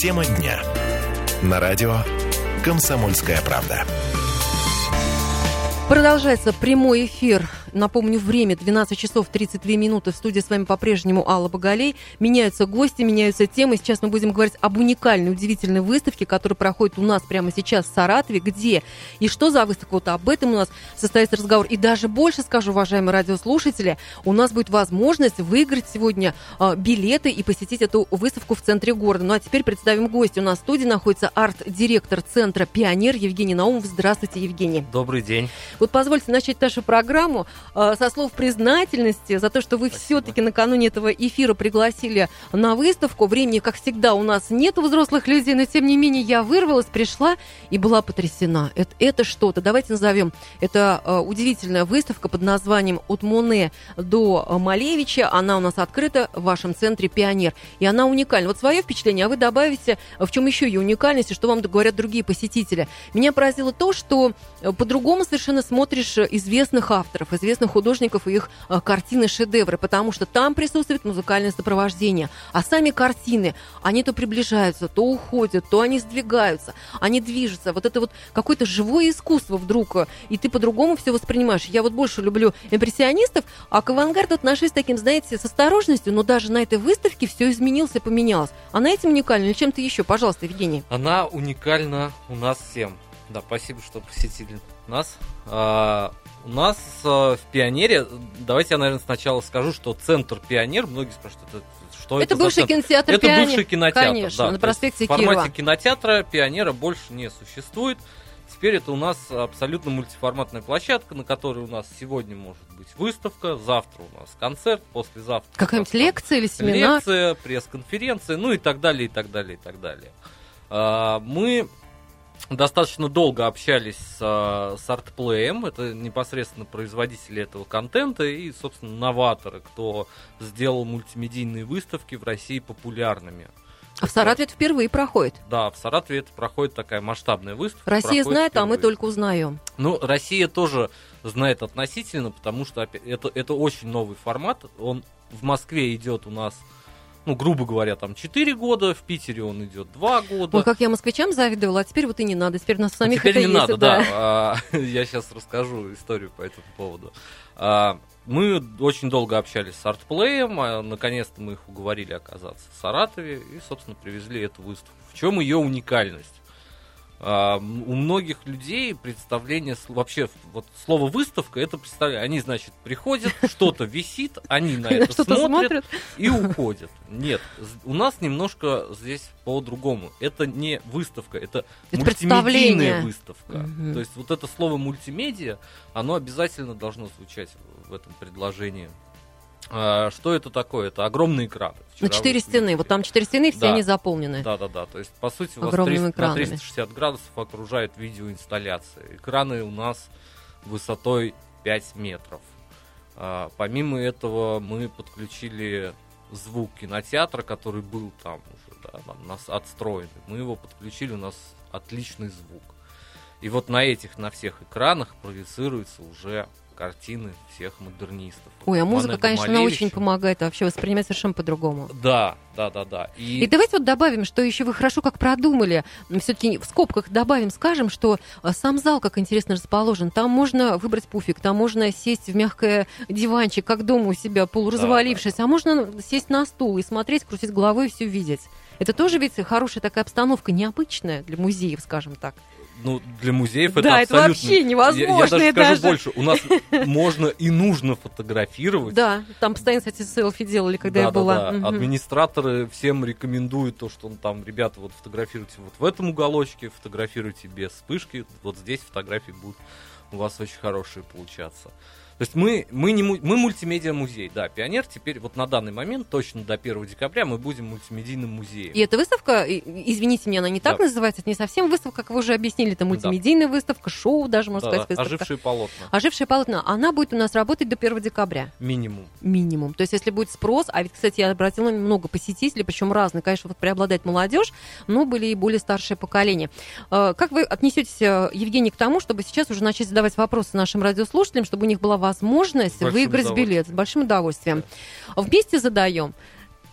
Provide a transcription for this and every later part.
Тема дня. На радио «Комсомольская правда». Продолжается прямой эфир Напомню, время 12 часов 32 минуты. В студии с вами по-прежнему Алла Боголей. Меняются гости, меняются темы. Сейчас мы будем говорить об уникальной, удивительной выставке, которая проходит у нас прямо сейчас в Саратове. Где и что за выставка? Вот об этом у нас состоится разговор. И даже больше скажу, уважаемые радиослушатели, у нас будет возможность выиграть сегодня э, билеты и посетить эту выставку в центре города. Ну а теперь представим гостя. У нас в студии находится арт-директор центра «Пионер» Евгений Наумов. Здравствуйте, Евгений. Добрый день. Вот позвольте начать нашу программу со слов признательности за то, что вы все-таки накануне этого эфира пригласили на выставку. Времени, как всегда, у нас нет у взрослых людей, но тем не менее я вырвалась, пришла и была потрясена. Это, это что-то. Давайте назовем. Это э, удивительная выставка под названием «От Моне до Малевича». Она у нас открыта в вашем центре «Пионер». И она уникальна. Вот свое впечатление, а вы добавите, в чем еще ее уникальность, и что вам говорят другие посетители. Меня поразило то, что э, по-другому совершенно смотришь известных авторов, известных известных художников и их э, картины шедевры, потому что там присутствует музыкальное сопровождение. А сами картины, они то приближаются, то уходят, то они сдвигаются, они движутся. Вот это вот какое-то живое искусство вдруг, э, и ты по-другому все воспринимаешь. Я вот больше люблю импрессионистов, а к авангарду отношусь таким, знаете, с осторожностью, но даже на этой выставке все изменилось и поменялось. Она этим уникальна или чем-то еще? Пожалуйста, Евгений. Она уникальна у нас всем. Да, спасибо, что посетили нас. А, у нас э, в Пионере, давайте я, наверное, сначала скажу, что центр Пионер, многие спрашивают, это, что это? Это бывший кинотеатр Это Пионер. бывший кинотеатр, Конечно, да. на проспекте В формате кинотеатра Пионера больше не существует. Теперь это у нас абсолютно мультиформатная площадка, на которой у нас сегодня может быть выставка, завтра у нас концерт, послезавтра. Какая-нибудь лекция или семинар? Лекция, пресс-конференция, ну и так далее, и так далее, и так далее. А, мы достаточно долго общались с, с Artplay, это непосредственно производители этого контента и, собственно, новаторы, кто сделал мультимедийные выставки в России популярными. А в Саратове это впервые проходит? Да, в Саратове это проходит такая масштабная выставка. Россия знает, впервые. а мы только узнаем. Ну, Россия тоже знает относительно, потому что это, это очень новый формат. Он в Москве идет у нас ну, грубо говоря, там 4 года, в Питере он идет 2 года. Ну, как я москвичам завидовала, а теперь вот и не надо, теперь нас самих теперь это не есть, надо, да. да. А, я сейчас расскажу историю по этому поводу. А, мы очень долго общались с артплеем, а наконец-то мы их уговорили оказаться в Саратове и, собственно, привезли эту выставку. В чем ее уникальность? У многих людей представление вообще вот слово выставка это представление. Они значит приходят что-то висит они на это смотрят и уходят. Нет у нас немножко здесь по-другому. Это не выставка это, это мультимедийная выставка. Угу. то есть вот это слово мультимедиа оно обязательно должно звучать в этом предложении что это такое? Это огромный экран. На четыре стены. Вот там четыре стены, все да. они заполнены. Да, да, да. То есть, по сути, у вас 300, на 360 градусов окружает видеоинсталляция. Экраны у нас высотой 5 метров. А, помимо этого, мы подключили звук кинотеатра, который был там уже, да, там нас отстроен. Мы его подключили, у нас отличный звук. И вот на этих, на всех экранах проецируется уже картины всех модернистов. Ой, а музыка, конечно, она очень помогает вообще воспринимать совершенно по-другому. Да, да, да, да. И... и давайте вот добавим, что еще вы хорошо как продумали. Все-таки в скобках добавим, скажем, что а, сам зал как интересно расположен. Там можно выбрать пуфик, там можно сесть в мягкое диванчик, как дома у себя, полуразвалившись, да, да. а можно сесть на стул и смотреть, крутить головой и все видеть. Это тоже ведь хорошая такая обстановка, необычная для музеев, скажем так ну, для музеев это да, абсолютно... это вообще невозможно. Я, я даже скажу даже... больше, у нас можно и нужно фотографировать. Да, там постоянно, кстати, селфи делали, когда да, я была. Да, да. Администраторы всем рекомендуют то, что там, ребята, вот фотографируйте вот в этом уголочке, фотографируйте без вспышки, вот здесь фотографии будут у вас очень хорошие получаться. То есть мы, мы, не, мы мультимедиа-музей, да, Пионер теперь вот на данный момент, точно до 1 декабря, мы будем мультимедийным музеем. И эта выставка, извините меня, она не так да. называется, это не совсем выставка, как вы уже объяснили, это мультимедийная да. выставка, шоу даже, можно да, сказать, выставка. Ожившие полотна. Ожившие полотна. Она будет у нас работать до 1 декабря. Минимум. Минимум. То есть если будет спрос, а ведь, кстати, я обратила много посетителей, причем разные, конечно, вот преобладает молодежь, но были и более старшее поколение. А, как вы отнесетесь, э, Евгений, к тому, чтобы сейчас уже начать задавать вопросы нашим радиослушателям, чтобы у них была возможность выиграть билет с большим удовольствием. Вместе задаем.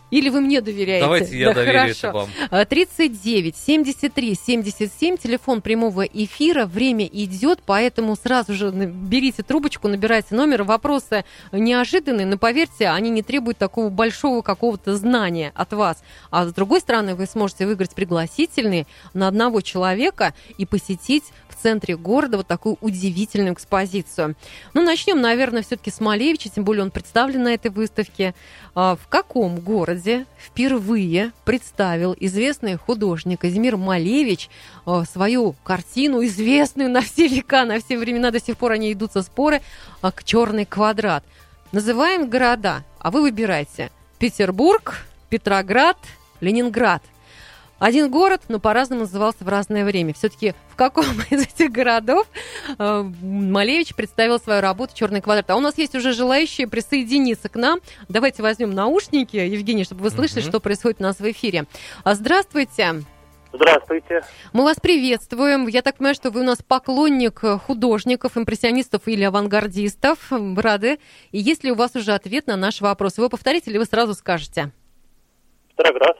Или вы мне доверяете? Давайте я да доверю хорошо. это вам. А, 39 73 77, телефон прямого эфира, время идет, поэтому сразу же берите трубочку, набирайте номер. Вопросы неожиданные, но поверьте, они не требуют такого большого какого-то знания от вас. А с другой стороны, вы сможете выиграть пригласительные на одного человека и посетить в центре города вот такую удивительную экспозицию. Ну, начнем, наверное, все-таки с Малевича, тем более он представлен на этой выставке. А, В каком городе впервые представил известный художник Казимир Малевич а, свою картину, известную на все века, на все времена, до сих пор они идутся споры, а, к «Черный квадрат». Называем города, а вы выбирайте. Петербург, Петроград, Ленинград. Один город, но по-разному назывался в разное время. Все-таки в каком из этих городов э, Малевич представил свою работу «Черный квадрат». А у нас есть уже желающие присоединиться к нам. Давайте возьмем наушники, Евгений, чтобы вы слышали, Мгм. что происходит у нас в эфире. А, Здравствуйте. Здравствуйте. Мы вас приветствуем. Я так понимаю, что вы у нас поклонник художников, импрессионистов или авангардистов. М, Рады. И есть ли у вас уже ответ на наш вопрос? Вы повторите или вы сразу скажете? Петроград.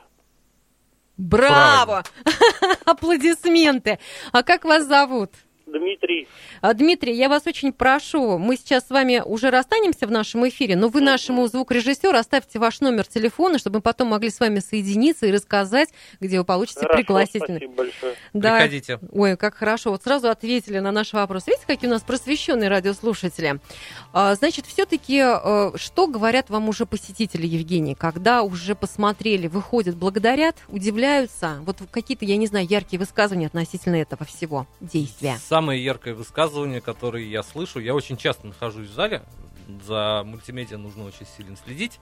Браво! Аплодисменты. А как вас зовут? Дмитрий. А, Дмитрий, я вас очень прошу, мы сейчас с вами уже расстанемся в нашем эфире, но вы нашему звукорежиссеру оставьте ваш номер телефона, чтобы мы потом могли с вами соединиться и рассказать, где вы получите Хорошо, пригласительный. спасибо большое. Да. Приходите. Ой, как хорошо. Вот сразу ответили на наш вопрос. Видите, какие у нас просвещенные радиослушатели. А, значит, все-таки, что говорят вам уже посетители, Евгений, когда уже посмотрели, выходят, благодарят, удивляются? Вот какие-то, я не знаю, яркие высказывания относительно этого всего действия. Самое яркое высказывание, которое я слышу, я очень часто нахожусь в зале, за мультимедиа нужно очень сильно следить.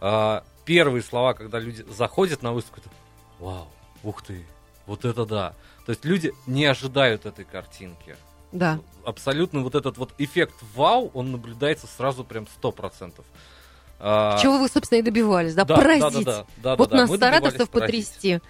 А, Первые слова, когда люди заходят на выставку, это «Вау, ух ты, вот это да!» То есть люди не ожидают этой картинки. Да. Абсолютно вот этот вот эффект «Вау», он наблюдается сразу прям 100%. А, Чего вы, собственно, и добивались, да? да, Поразить. да, да, да, вот да, да, нас, саратовцев, добивались поразить.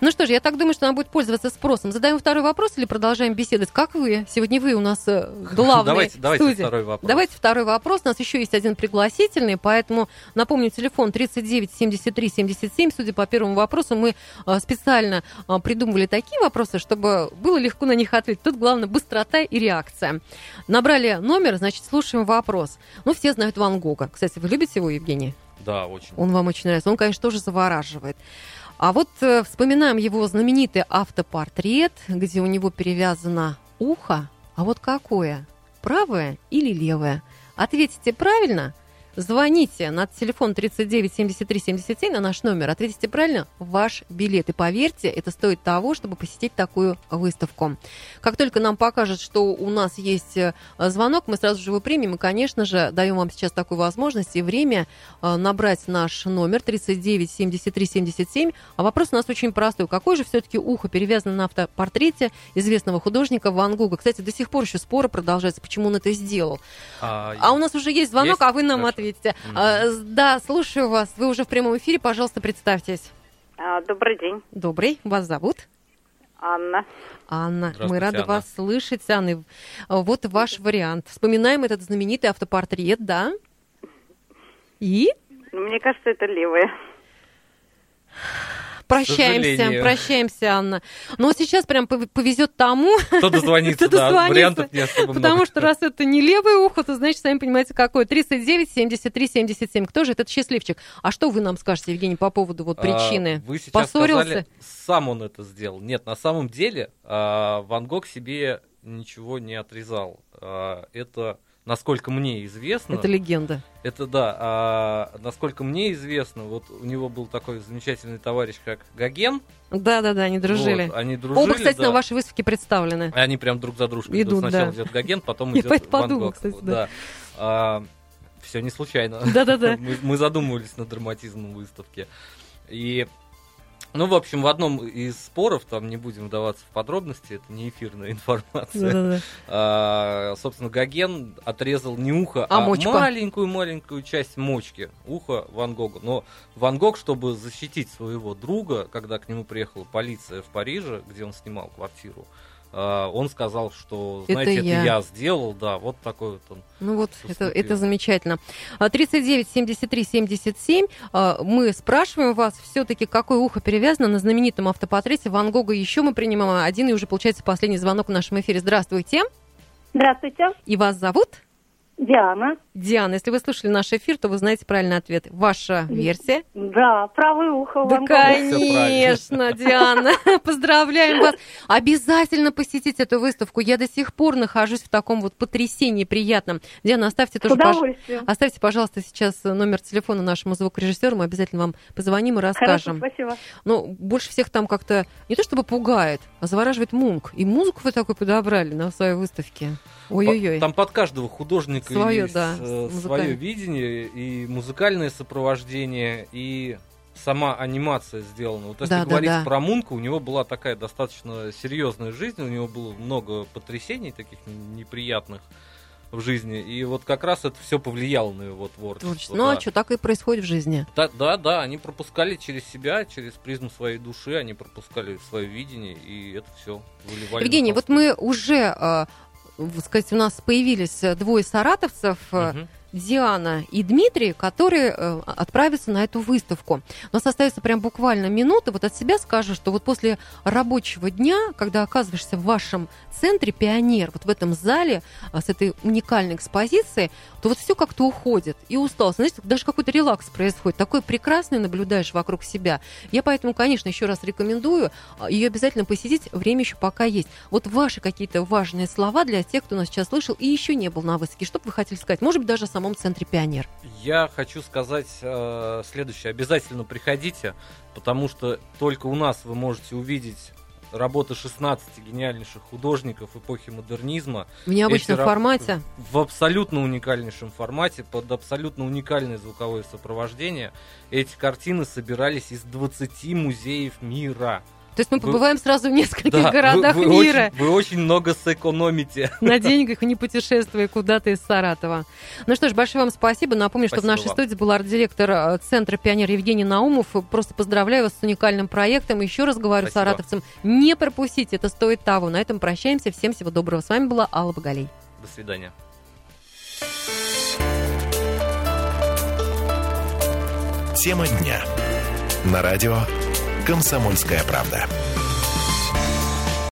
Ну что ж, я так думаю, что она будет пользоваться спросом. Задаем второй вопрос или продолжаем беседовать? Как вы? Сегодня вы у нас э, главный Давайте, давайте студии. второй вопрос. Давайте второй вопрос. У нас еще есть один пригласительный, поэтому напомню, телефон 39 73 77. Судя по первому вопросу, мы а, специально а, придумывали такие вопросы, чтобы было легко на них ответить. Тут главное быстрота и реакция. Набрали номер, значит, слушаем вопрос. Ну, все знают Ван Гога. Кстати, вы любите его, Евгений? Да, очень. Он вам очень нравится. Он, конечно, тоже завораживает. А вот э, вспоминаем его знаменитый автопортрет, где у него перевязано ухо. А вот какое? Правое или левое? Ответите правильно? Звоните на телефон 39 73 77 на наш номер. Ответите правильно, ваш билет. И поверьте, это стоит того, чтобы посетить такую выставку. Как только нам покажут, что у нас есть э, звонок, мы сразу же его примем. И, конечно же, даем вам сейчас такую возможность и время э, набрать наш номер 39 73 77. А вопрос у нас очень простой. Какое же все-таки ухо перевязано на автопортрете известного художника Ван Гога? Кстати, до сих пор еще споры продолжаются, почему он это сделал. А, А у нас уже есть звонок, Есть? а вы нам ответите. Мгм. А, с- да, слушаю вас. Вы уже в прямом эфире, пожалуйста, представьтесь. А, Добрый день, Добрый, вас зовут? Анна. Анна, мы рады Анна. вас слышать, Анна. А, Вот ваш вариант. Вспоминаем этот знаменитый автопортрет, да? И Ну, Мне кажется, это левая. Прощаемся, прощаемся, Анна. Но сейчас прям пов- повезет тому, Кто дозвонится, Кто да, дозвонится. вариантов не особо потому много. что раз это не левое ухо, то значит, сами понимаете, какое. 39, 73, 77. Кто же этот счастливчик? А что вы нам скажете, Евгений, по поводу вот А, причины? Вы сейчас Поссорился? сказали, сам он это сделал. Нет, на самом деле а, Ван Гог себе ничего не отрезал. А, Это, насколько мне известно, Это легенда. это да, а, насколько мне известно, вот у него был такой замечательный товарищ, как Гоген. Да-да-да, они дружили. Вот, они дружили, Оба, кстати, да. на вашей выставке представлены. И Они прям друг за дружкой Идут, Сначала да. идет Гоген, потом Я идет Ван подумала, Гог. кстати, да. да. все не случайно. Да-да-да. мы, мы задумывались над драматизмом выставки. И, ну, в общем, в одном из споров, там не будем вдаваться в подробности, это не эфирная информация. Да-да-да. А, собственно, Гоген отрезал не ухо, А а, маленькую-маленькую часть мочки уха Ван Гога. Но Ван Гог, чтобы защитить своего друга, когда к нему приехала полиция в Париже, где он снимал квартиру, Он сказал, что, Это знаете, это я. я сделал, да, вот такой вот он. Ну вот, это, это замечательно. А, 39 73 77. а, Мы спрашиваем вас все-таки, какое ухо перевязано на знаменитом автопортрете Ван Гога. Еще мы принимаем один, и уже получается последний звонок в нашем эфире. Здравствуйте. Здравствуйте, И вас зовут? Диана. Диана. Если вы слушали наш эфир, то вы знаете правильный ответ. Ваша версия? Да, правое ухо Да, конечно, Диана. Поздравляем вас. Обязательно посетите эту выставку. Я до сих пор нахожусь в таком вот потрясении приятном. Диана, оставьте тоже, пож-. Оставьте, пожалуйста, сейчас номер телефона нашему звукорежиссеру. Мы обязательно вам позвоним и Хорошо, расскажем. спасибо. Но больше всех там как-то не то чтобы пугает, а завораживает Мунк. И музыку вы такой подобрали на своей выставке. Ой-ой-ой. Там под каждого художника Своё, есть да, э, свое видение и музыкальное сопровождение, и сама анимация сделана. Вот если Да, да, говорить да. про Мунка, у него была такая достаточно серьезная жизнь, у него было много потрясений таких неприятных в жизни, и вот как раз это все повлияло на его творчество. Творчество. Ну а да. что, так и происходит в жизни. Да, да, да, они пропускали через себя, через призму своей души, они пропускали свое видение, и это все выливали. Евгений, вот мы уже, э, вот сказать, у нас появились э, двое саратовцев, э, Мгм. Диана и Дмитрий, которые э, отправятся на эту выставку. У нас остается прям буквально минута. Вот от себя скажу, что вот после рабочего дня, когда оказываешься в вашем центре «Пионер», вот в этом зале а, с этой уникальной экспозицией, то вот все как-то уходит. И усталость. Знаете, даже какой-то релакс происходит. Такое прекрасное наблюдаешь вокруг себя. Я поэтому, конечно, еще раз рекомендую а, ее обязательно посетить. Время еще пока есть. Вот ваши какие-то важные слова для тех, кто нас сейчас слышал и еще не был на выставке. Что бы вы хотели сказать? Может быть, даже о самом центре «Пионер». Я хочу сказать э, следующее. Обязательно приходите, потому что только у нас вы можете увидеть работы 16 гениальнейших художников эпохи модернизма В необычном Эти формате. в абсолютно уникальнейшем формате, под абсолютно уникальное звуковое сопровождение. Эти картины собирались из 20 музеев мира. То есть мы Вы- побываем сразу в нескольких Да, городах вы, вы мира. Очень, вы очень много сэкономите. на деньгах, не путешествуя куда-то из Саратова. Ну что ж, большое вам спасибо. Напомню, что в Спасибо нашей вам. студии был арт-директор э, Центра «Пионер» Евгений Наумов. Просто поздравляю вас с уникальным проектом. Еще раз говорю Спасибо. саратовцам, не пропустите, это стоит того. На этом прощаемся. Всем всего доброго. С вами была Алла Боголей. До свидания. Тема дня. На радио «Комсомольская правда».